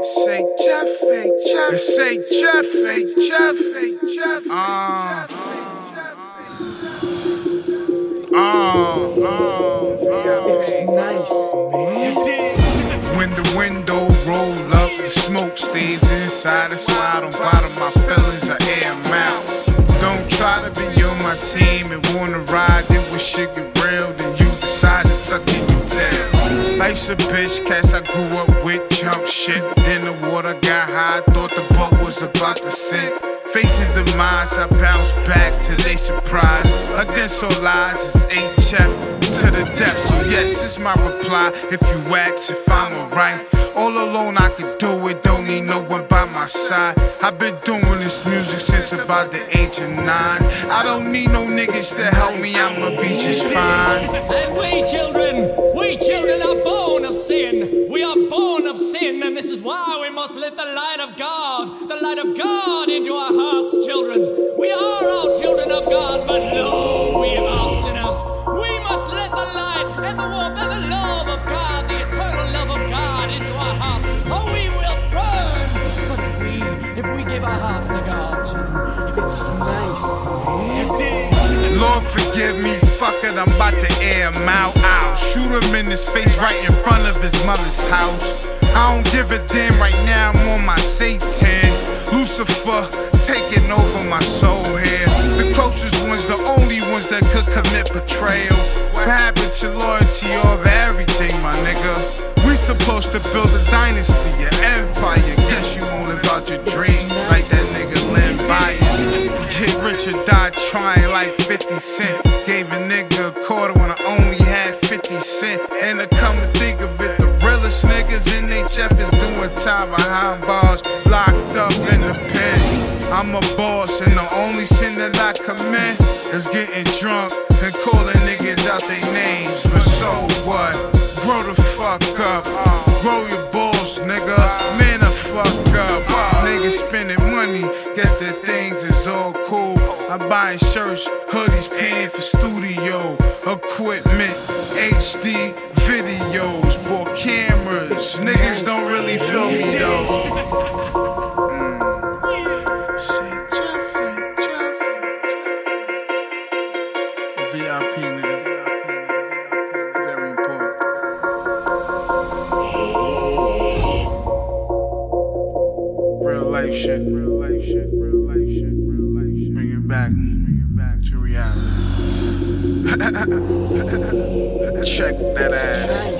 Say Jeff, fake Jeff. Say Jeff, fake Jeff, fake Jeff. Uh, uh, uh, It's nice, man. When the window roll up, the smoke stays inside. That's why I don't bother my feelings, I air 'em out. Don't try to be on my team and wanna ride. Then when shit get real, then you decide to tuck in your tail. Life's a bitch, cats I grew up with, jump shit. Then the water got high, thought the boat was about to sink. Facing demise, I bounce back to they surprise. Against all odds, it's HF to the death. So yes, it's my reply. If you ask if I'm alright, all alone I could do it. Don't need no one by my side. I've been doing this music since about the age of nine. I don't need no niggas to help me. I'ma be just fine. And we children, we children are sin. We are born of sin, and this is why we must let the light of God, the light of God into our hearts, children. We are all children of God, but no, we are sinners. We must let the light and the warmth and the love of God, the eternal love of God, into our hearts, or we will burn. But if we, if we give our hearts to God, children, if it's nice, man. Lord forgive me, fuck it, I'm about to air him out. I'll shoot him in his face right in front of his mother's house. I don't give a damn right now, I'm on my Satan. Lucifer taking over my soul here. The closest ones, the only ones that could commit betrayal. What happened to loyalty over everything, my nigga? We supposed to build a dynasty, an empire. Guess you won't live out your dream trying like 50 Cent. Gave a nigga a quarter when I only had 50 Cent. And to come to think of it, the realest niggas in HF is doing time behind bars, locked up in the pen. I'm a boss, and the only sin that I commit is getting drunk and calling niggas out their names. But so what? Grow the fuck up. Grow your I'm buying shirts, hoodies, paying for studio equipment, HD videos, bought cameras. Niggas don't really feel me though. Jeffrey, Jeffrey. VIP nigga. Very important. Real life shit. Real life shit. Real back. Bring it back to reality. Check that ass.